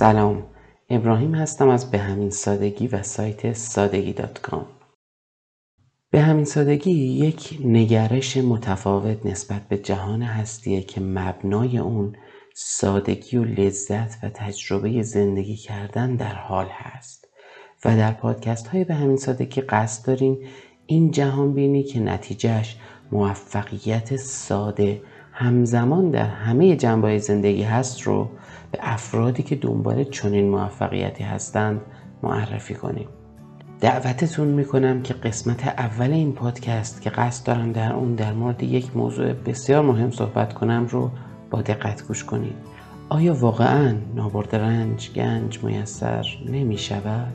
سلام ابراهیم هستم از به همین سادگی و سایت سادگی دات کام. به همین سادگی یک نگرش متفاوت نسبت به جهان هستیه که مبنای اون سادگی و لذت و تجربه زندگی کردن در حال هست و در پادکست های به همین سادگی قصد داریم این جهان بینی که نتیجهش موفقیت ساده همزمان در همه جنبه زندگی هست رو به افرادی که دنبال چنین موفقیتی هستند معرفی کنیم دعوتتون می‌کنم که قسمت اول این پادکست که قصد دارم در اون در مورد یک موضوع بسیار مهم صحبت کنم رو با دقت گوش کنید آیا واقعا نابرد رنج گنج میسر نمی شود؟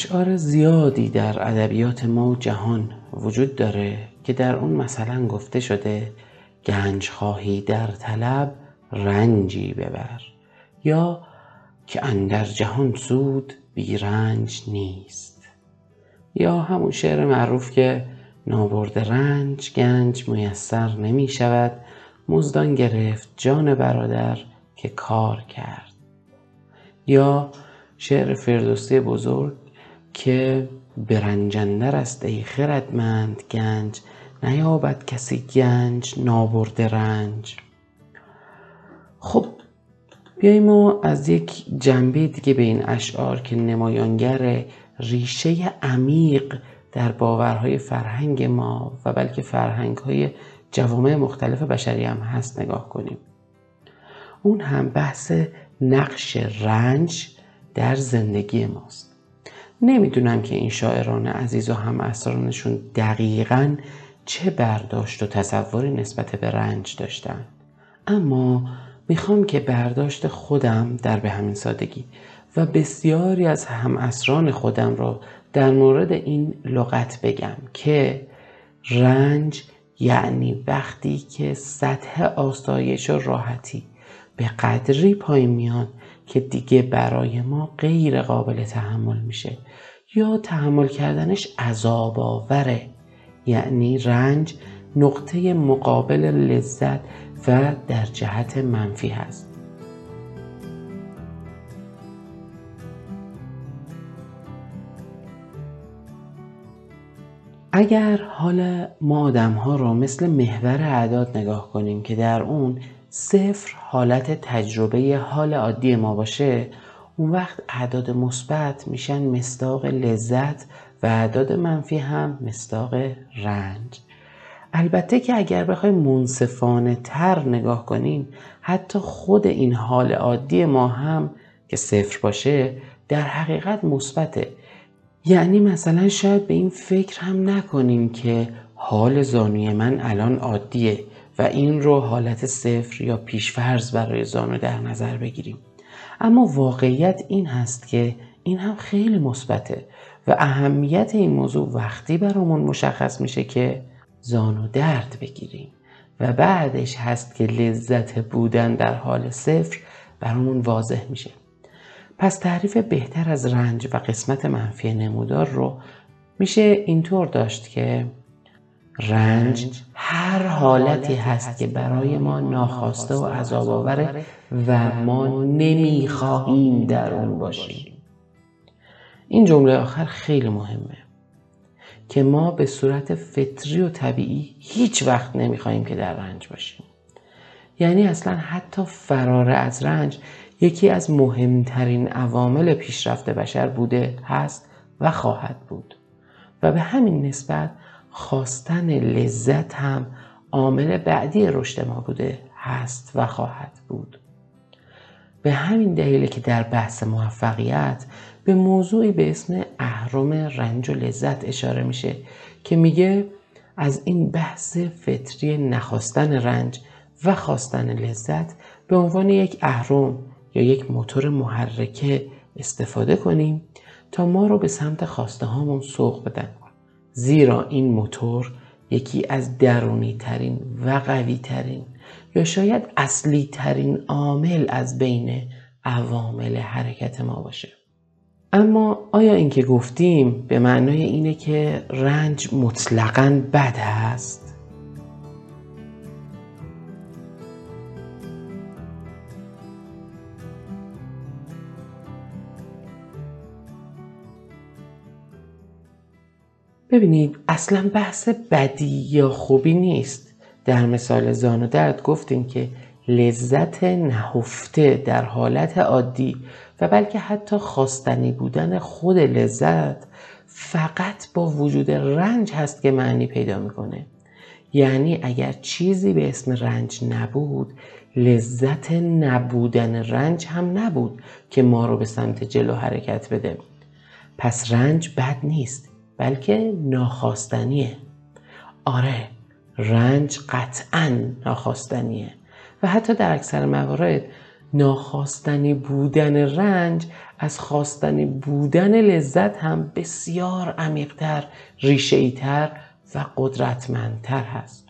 اشعار زیادی در ادبیات ما و جهان وجود داره که در اون مثلا گفته شده گنج خواهی در طلب رنجی ببر یا که اندر جهان سود بی رنج نیست. یا همون شعر معروف که نابرد رنج گنج میسر نمی شود مزدان گرفت جان برادر که کار کرد. یا شعر فردوسی بزرگ که برنجندر است ای خردمند گنج نیابد کسی گنج نابرده رنج. خب بیاییم ما از یک جنبه دیگه به این اشعار که نمایانگر ریشه عمیق در باورهای فرهنگ ما و بلکه فرهنگ های جوامع مختلف بشری هم هست نگاه کنیم. اون هم بحث نقش رنج در زندگی ماست. نمی‌دونم که این شاعران عزیز و هم اسرانشون دقیقا چه برداشت و تصوری نسبت به رنج داشتن. اما می‌خوام که برداشت خودم در به همین سادگی و بسیاری از هم اسران خودم را در مورد این لغت بگم که رنج یعنی وقتی که سطح آسایش و راحتی به قدری پایین میاد که دیگه برای ما غیر قابل تحمل میشه. یا تحمل کردنش عذاب آوره یعنی رنج نقطه مقابل لذت و در جهت منفی هست. اگر حال ما آدم ها رو مثل محور اعداد نگاه کنیم که در اون صفر حالت تجربه حال عادی ما باشه اون وقت اعداد مثبت میشن مستاق لذت و اعداد منفی هم مستاق رنج. البته که اگر بخوایم منصفانه تر نگاه کنیم حتی خود این حال عادی ما هم که صفر باشه در حقیقت مثبته. یعنی مثلا شاید به این فکر هم نکنیم که حال زانوی من الان عادیه. و این رو حالت صفر یا پیشفرز برای زانو در نظر بگیریم. اما واقعیت این هست که این هم خیلی مثبته و اهمیت این موضوع وقتی برامون مشخص میشه که زانو درد بگیریم و بعدش هست که لذت بودن در حال صفر برامون واضح میشه. پس تعریف بهتر از رنج و قسمت منفی نمودار رو میشه اینطور داشت که رنج هر حالتی هست که برای ما ناخواسته و عذاب آوره و ما نمی‌خواهیم در اون باشیم. این جمله آخر خیلی مهمه که ما به صورت فطری و طبیعی هیچ وقت نمی‌خواهیم که در رنج باشیم. یعنی اصلا حتی فرار از رنج یکی از مهمترین عوامل پیشرفت بشر بوده هست و خواهد بود. و به همین نسبت خواستن لذت هم عامل بعدی رشد ما بوده هست و خواهد بود. به همین دلیل که در بحث موفقیت به موضوعی به اسم اهرم رنج و لذت اشاره میشه که میگه از این بحث فطری نخواستن رنج و خواستن لذت به عنوان یک اهرم یا یک موتور محرکه استفاده کنیم تا ما رو به سمت خواسته هامون سوق بدن. زیرا این موتور یکی از درونی ترین و قوی ترین یا شاید اصلی ترین عامل از بین عوامل حرکت ما باشه اما آیا این که گفتیم به معنای اینه که رنج مطلقا بد هست؟ ببینید اصلا بحث بدی یا خوبی نیست. در مثال زان و درد گفتیم که لذت نهفته در حالت عادی و بلکه حتی خواستنی بودن خود لذت فقط با وجود رنج هست که معنی پیدا می‌کنه. یعنی اگر چیزی به اسم رنج نبود لذت نبودن رنج هم نبود که ما رو به سمت جلو حرکت بده. پس رنج بد نیست. بلکه ناخواستنیه. آره رنج قطعا ناخواستنیه. و حتی در اکثر موارد ناخواستنی بودن رنج از خواستنی بودن لذت هم بسیار عمیقتر ریشهیتر و قدرتمندتر هست.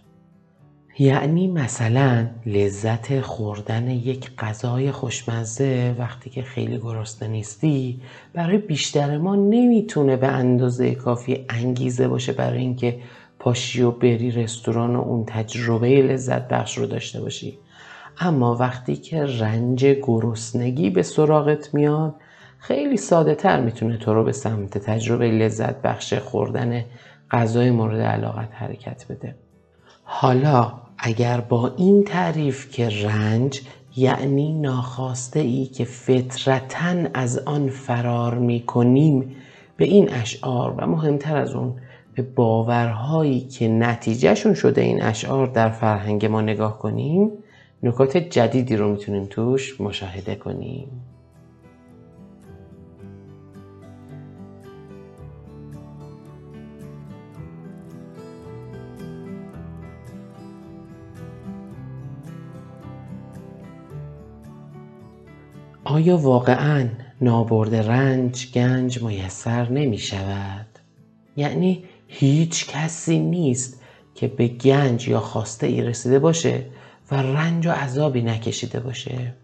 یعنی مثلا لذت خوردن یک غذای خوشمزه وقتی که خیلی گرسنه نیستی برای بیشتر ما نمی‌تونه به اندازه کافی انگیزه باشه برای اینکه پاشی و بری رستوران و اون تجربه لذت بخش رو داشته باشی. اما وقتی که رنج گرسنگی به سراغت میاد خیلی ساده تر می‌تونه تو رو به سمت تجربه لذت بخش خوردن غذای مورد علاقت حرکت بده. حالا اگر با این تعریف که رنج یعنی ناخواسته ای که فطرتا از آن فرار می کنیم به این اشعار و مهمتر از اون به باورهایی که نتیجهشون شده این اشعار در فرهنگ ما نگاه کنیم نکات جدیدی رو می‌تونیم توش مشاهده کنیم. آیا واقعا نابرد رنج گنج میسر نمی شود؟ یعنی هیچ کسی نیست که به گنج یا خواسته ای رسیده باشه و رنج و عذابی نکشیده باشه.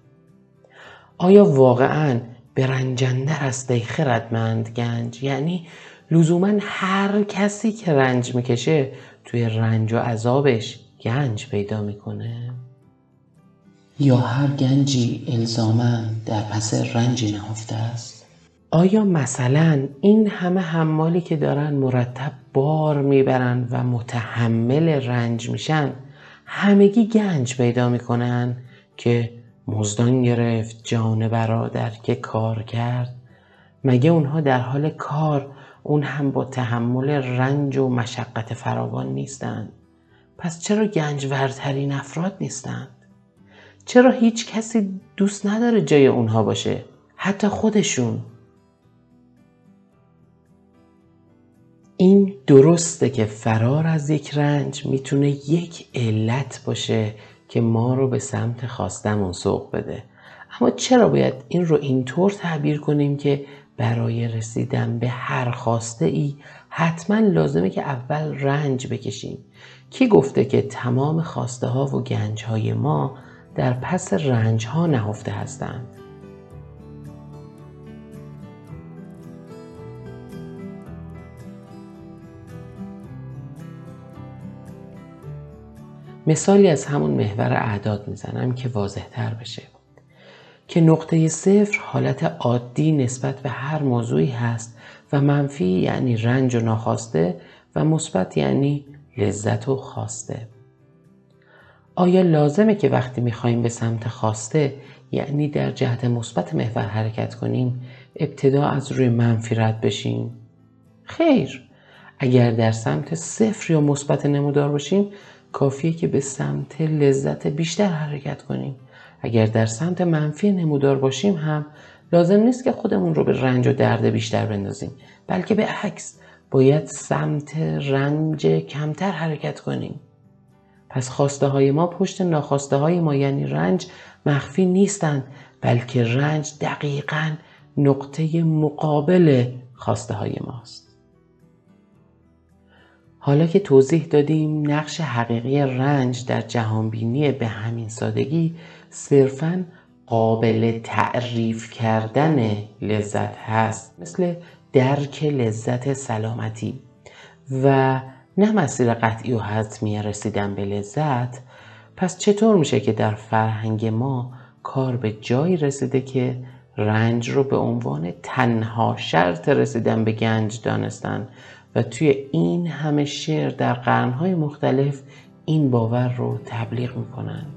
آیا واقعا به رنجندر است ای خردمند گنج؟ یعنی لزوما هر کسی که رنج می‌کشه توی رنج و عذابش گنج پیدا می‌کنه. یا هر گنجی الزاما در پس رنجی نهفته است؟ آیا مثلا این همه حمالی که دارن مرتب بار می‌برن و متحمل رنج میشن همگی گنج پیدا می‌کنن که مزدان گرفت جان برادر که کار کرد؟ مگه اونها در حال کار اون هم با تحمل رنج و مشقت فراوان نیستند پس چرا گنجورترین افراد نیستند چرا هیچ کسی دوست نداره جای اونها باشه؟ حتی خودشون. این درسته که فرار از یک رنج می‌تونه یک علت باشه که ما رو به سمت خواستمون سوق بده. اما چرا باید این رو اینطور تعبیر کنیم که برای رسیدن به هر خواسته ای حتما لازمه که اول رنج بکشیم؟ کی گفته که تمام خواسته ها و گنج های ما در پس رنج ها نهفته هستند. مثالی از همون محور اعداد می‌زنم که واضح تر بشه. که نقطه صفر حالت عادی نسبت به هر موضوعی هست و منفی یعنی رنج و ناخواسته و مثبت یعنی لذت و خواسته. آیا لازمه که وقتی می‌خوایم به سمت خواسته یعنی در جهت مثبت محور حرکت کنیم ابتدا از روی منفی رد بشیم؟ خیر. اگر در سمت صفر یا مثبت نمودار باشیم کافیه که به سمت لذت بیشتر حرکت کنیم. اگر در سمت منفی نمودار باشیم هم لازم نیست که خودمون رو به رنج و درد بیشتر بندازیم بلکه به عکس. باید سمت رنج کمتر حرکت کنیم. پس خواسته های ما پشت ناخواسته های ما یعنی رنج مخفی نیستند بلکه رنج دقیقا نقطه مقابل خواسته های ماست. حالا که توضیح دادیم نقش حقیقی رنج در جهانبینی به همین سادگی صرفا قابل تعریف کردن لذت هست مثل درک لذت سلامتی و نه مسیر قطعی و حتمی رسیدن به لذت پس چطور میشه که در فرهنگ ما کار به جایی رسیده که رنج رو به عنوان تنها شرط رسیدن به گنج دانستن؟ و توی این همه شعر در قرنهای مختلف این باور رو تبلیغ می‌کنند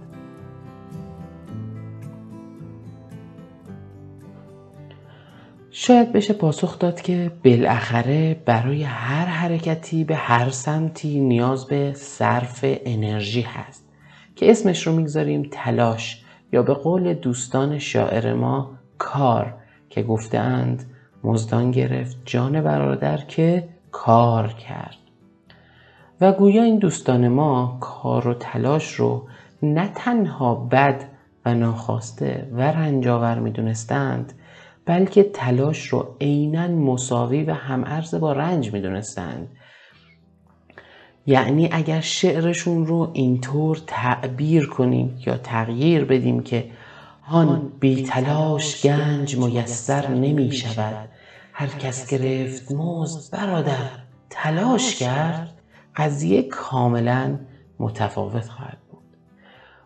شاید بشه پاسخ داد که بالاخره برای هر حرکتی به هر سمتی نیاز به صرف انرژی هست که اسمش رو می‌گذاریم تلاش یا به قول دوستان شاعر ما کار که گفتند مزدان گرفت جان برادر که کار کرد. و گویا این دوستان ما کار و تلاش رو نه تنها بد و ناخواسته و رنجاور می‌دونستند بلکه تلاش رو عینا مساوی و همعرض با رنج می‌دونستند. یعنی اگر شعرشون رو اینطور تعبیر کنیم یا تغییر بدیم که هان بی تلاش گنج میسر نمی شود هر کس گرفت مزد برادر تلاش کرد. قضیه کاملا متفاوت خواهد بود.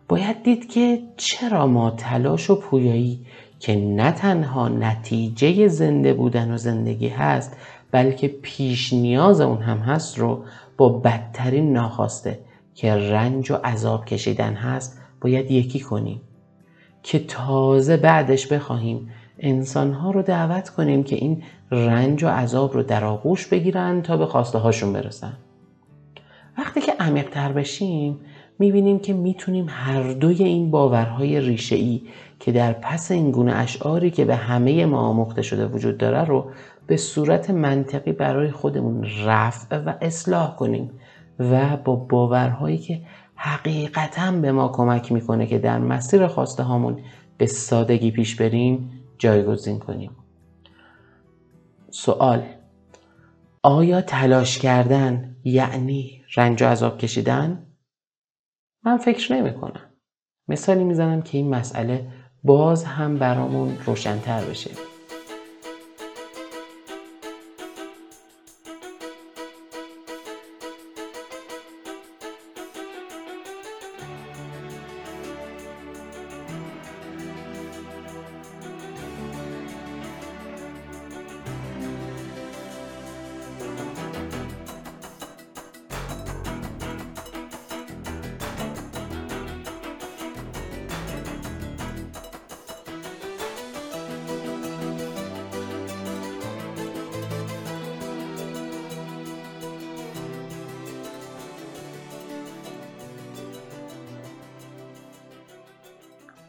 باید دید که چرا ما تلاش و پویایی که نه تنها نتیجه زنده بودن و زندگی هست بلکه پیش نیاز اون هم هست رو با بدترین ناخواسته که رنج و عذاب کشیدن هست باید یکی کنیم. که تازه بعدش بخواهیم انسانها رو دعوت کنیم که این رنج و عذاب رو در آغوش بگیرن تا به خواسته هاشون برسن. وقتی که عمیق تر بشیم می‌بینیم که می‌تونیم هر دوی این باورهای ریشه ای که در پس این گونه اشعاری که به همه ما آموخته شده وجود داره رو به صورت منطقی برای خودمون رفع و اصلاح کنیم و با باورهایی که حقیقتا به ما کمک می‌کنه که در مسیر خواسته هامون به سادگی پیش بریم جایگزین کنیم سوال آیا تلاش کردن یعنی رنج و عذاب کشیدن؟ من فکر نمی کنم. مثالی می‌زنم که این مسئله باز هم برامون روشنتر بشه.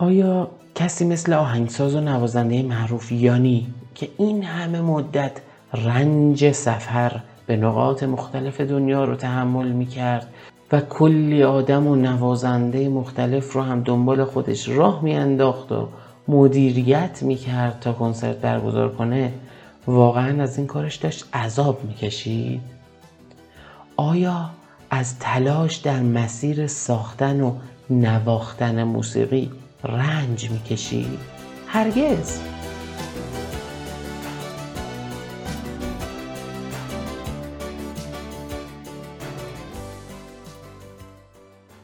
آیا کسی مثل آهنگساز و نوازنده معروف یانی که این همه مدت رنج سفر به نقاط مختلف دنیا رو تحمل می کرد و کلی آدم و نوازنده مختلف رو هم دنبال خودش راه میانداخت و مدیریت می‌کرد تا کنسرت برگزار کنه واقعا از این کارش داشت عذاب می‌کشید؟ آیا از تلاش در مسیر ساختن و نواختن موسیقی رنج می‌کشی؟ هرگز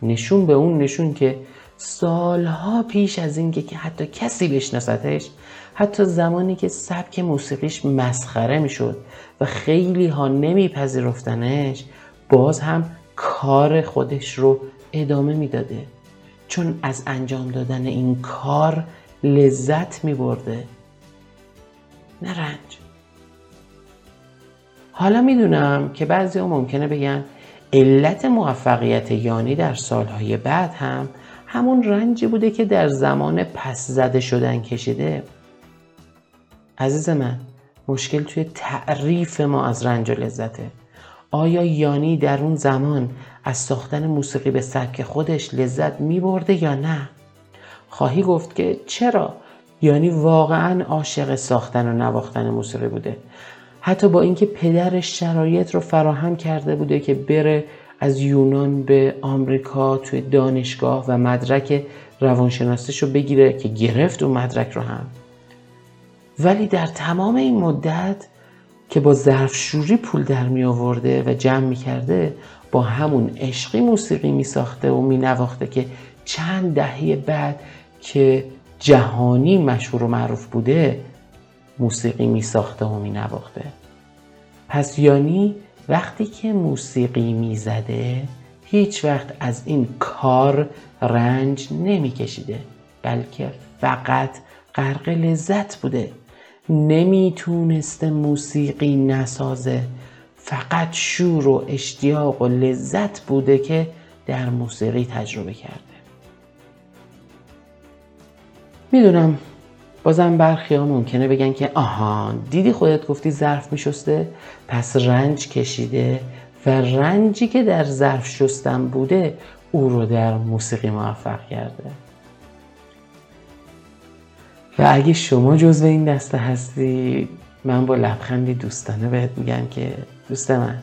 نشون به اون نشون که سالها پیش از اینکه که حتی کسی بشناستش حتی زمانی که سبک موسیقیش مسخره می‌شد و خیلی ها نمیپذیرفتنش باز هم کار خودش رو ادامه می‌داده چون از انجام دادن این کار لذت می برده نه رنج. حالا می‌دونم که بعضی ها ممکنه بگن علت موفقیت یانی در سالهای بعد هم همون رنجی بوده که در زمان پس زده شدن کشیده. عزیز من مشکل توی تعریف ما از رنج و لذته. آیا یانی در اون زمان از ساختن موسیقی به سبک خودش لذت می برده یا نه؟ خواهی گفت که چرا؟ یعنی واقعا عاشق ساختن و نواختن موسیقی بوده حتی با اینکه پدرش شرایط رو فراهم کرده بوده که بره از یونان به آمریکا توی دانشگاه و مدرک روانشناسیش رو بگیره که گرفت اون مدرک رو هم ولی در تمام این مدت که با ظرفشوری پول در می آورده و جمع می کرده با همون عشقی موسیقی می ساخته و می نواخته که چند دهه بعد که جهانی مشهور و معروف بوده موسیقی می ساخته و می نواخته. پس یانی وقتی که موسیقی می زده هیچ وقت از این کار رنج نمی کشیده بلکه فقط غرق لذت بوده. نمی‌تونسته موسیقی نسازه. فقط شور و اشتیاق و لذت بوده که در موسیقی تجربه کرده. می‌دونم بازم برخی ها ممکنه بگن که آهان دیدی خودت گفتی ظرف میشسته؟ پس رنج کشیده و رنجی که در ظرف شستن بوده او رو در موسیقی موفق کرده. و اگه شما جزو این دسته هستی من با لبخندی دوستانه بهت میگم که دوست من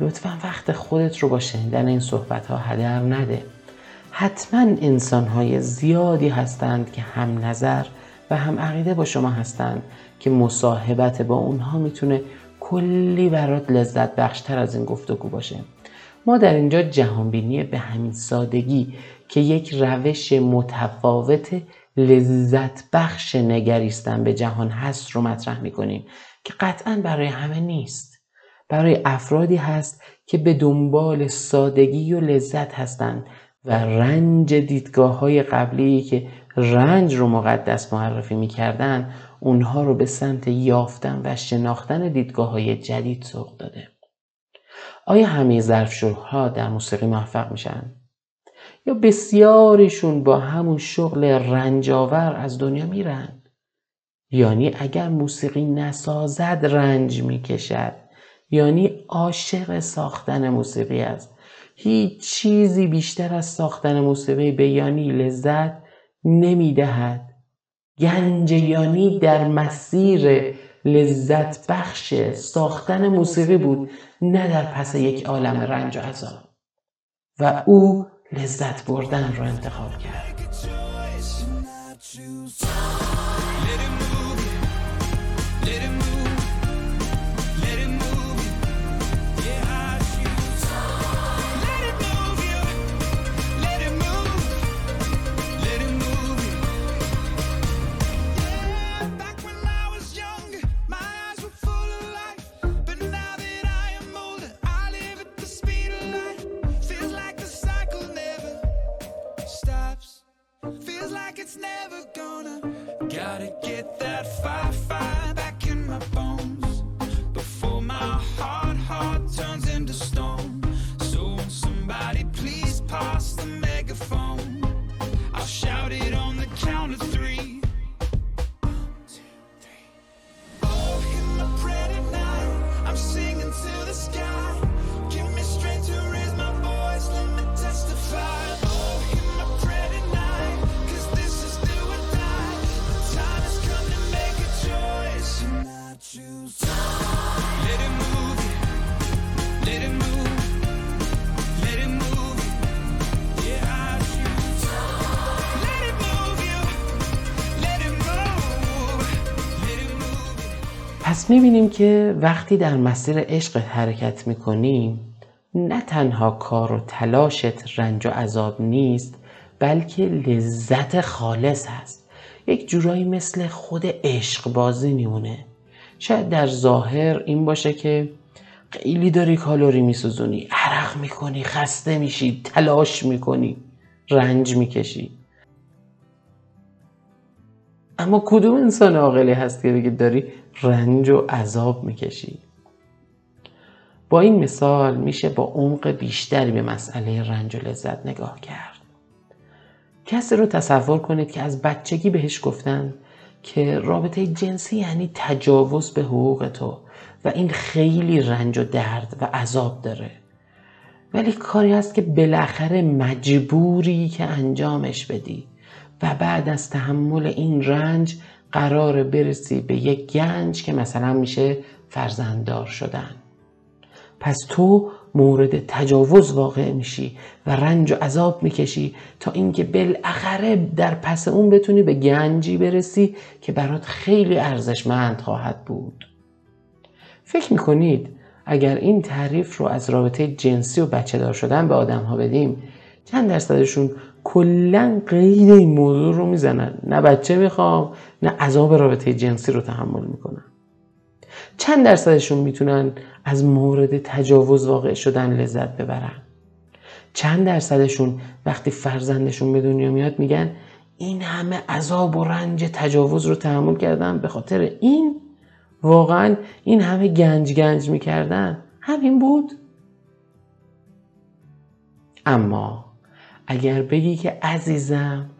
لطفا وقت خودت رو با شنیدن این صحبت ها هدر نده. حتما انسان های زیادی هستند که هم نظر و هم عقیده با شما هستند که مصاحبت با اونها می‌تونه کلی برات لذت بخشتر از این گفتگو باشه. ما در اینجا جهانبینی به همین سادگی که یک روش متفاوت لذت بخش نگریستن به جهان هست رو مطرح می‌کنیم که قطعا برای همه نیست برای افرادی هست که به دنبال سادگی و لذت هستند و رنج دیدگاه های قبلی که رنج رو مقدس معرفی می‌کردن اونها رو به سمت یافتن و شناختن دیدگاه های جدید سوق داده آیا همه ظرفشورها در موسیقی موفق میشن؟ یا بسیاریشون با همون شغل رنجاور از دنیا میرن؟ یعنی اگر موسیقی نسازد رنج می‌کشد. یعنی عاشق ساختن موسیقی است. هیچ چیزی بیشتر از ساختن موسیقی به یانی لذت نمی‌دهد. گنج یانی در مسیر لذت بخش ساختن موسیقی بود نه در پس یک عالم رنج و عذاب. و او لذت بردن رو انتخاب کرد. می‌بینیم که وقتی در مسیر عشق حرکت می‌کنیم نه تنها کار و تلاشت رنج و عذاب نیست بلکه لذت خالص هست. یک جورایی مثل خود عشق بازی میمونه. شاید در ظاهر این باشه که خیلی داری کالوری میسوزونی عرق می‌کنی خسته میشی تلاش می‌کنی رنج می‌کشی. اما کدوم انسان عاقلی هست که دیگه داری رنج و عذاب می‌کشی. با این مثال میشه با عمق بیشتری به مسئله رنج و لذت نگاه کرد. کسی رو تصور کنید که از بچگی بهش گفتن که رابطه جنسی یعنی تجاوز به حقوق تو و این خیلی رنج و درد و عذاب داره. ولی کاری هست که بالاخره مجبوری که انجامش بدی و بعد از تحمل این رنج قرار برسی به یک گنج که مثلا میشه فرزنددار شدن. پس تو مورد تجاوز واقع میشی و رنج و عذاب می‌کشی تا اینکه بالاخره در پس اون بتونی به گنجی برسی که برات خیلی ارزشمند خواهد بود. فکر می‌کنید اگر این تعریف رو از رابطه جنسی و بچه دار شدن به آدم ها بدیم چند درصدشون کلا قید این موضوع رو می‌زنن. نه بچه می‌خوام نه عذاب رابطه جنسی رو تحمل می‌کنن. چند درصدشون می‌تونن از مورد تجاوز واقع شدن لذت ببرن. چند درصدشون وقتی فرزندشون به دنیا میاد میگن این همه عذاب و رنج تجاوز رو تحمل کردم به خاطر این؟ واقعا این همه گنج گنج می‌کردن؟ همین بود. اما اگر بگی که عزیزم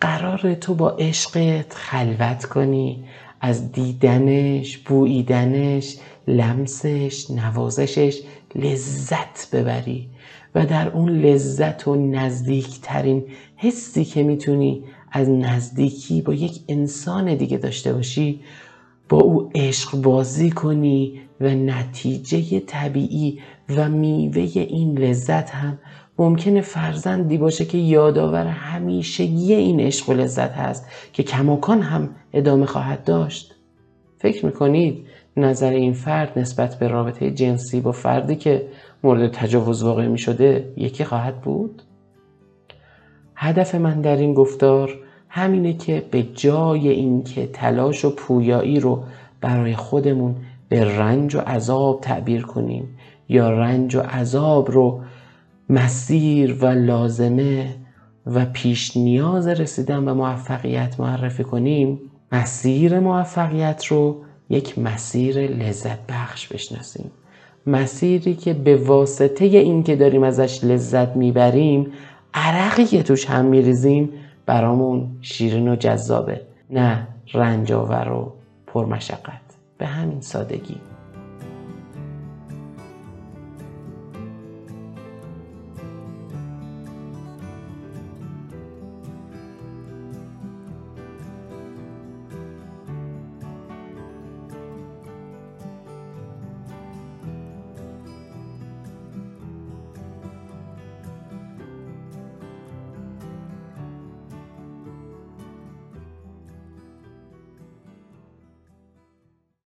قرار تو با عشقت خلوت کنی. از دیدنش بوییدنش لمسش نوازشش لذت ببری و در اون لذت و نزدیکترین حسی که می‌تونی از نزدیکی با یک انسان دیگه داشته باشی با او عشق بازی کنی و نتیجه طبیعی و میوه این لذت هم ممکنه فرزندی باشه که یادآور همیشگی این عشق و لذت هست که کماکان هم ادامه خواهد داشت فکر می‌کنید نظر این فرد نسبت به رابطه جنسی با فردی که مورد تجاوز واقع می شده یکی خواهد بود؟ هدف من در این گفتار همینه که به جای اینکه تلاش و پویایی رو برای خودمون به رنج و عذاب تعبیر کنیم یا رنج و عذاب رو مسیر و لازمه و پیش نیاز رسیدن به موفقیت معرفی کنیم مسیر موفقیت رو یک مسیر لذت بخش بشناسیم. مسیری که به واسطه این که داریم ازش لذت می‌بریم عرقی که توش هم میریزیم برامون شیرین و جذابه. نه رنجاور و پرمشقت. به همین سادگی.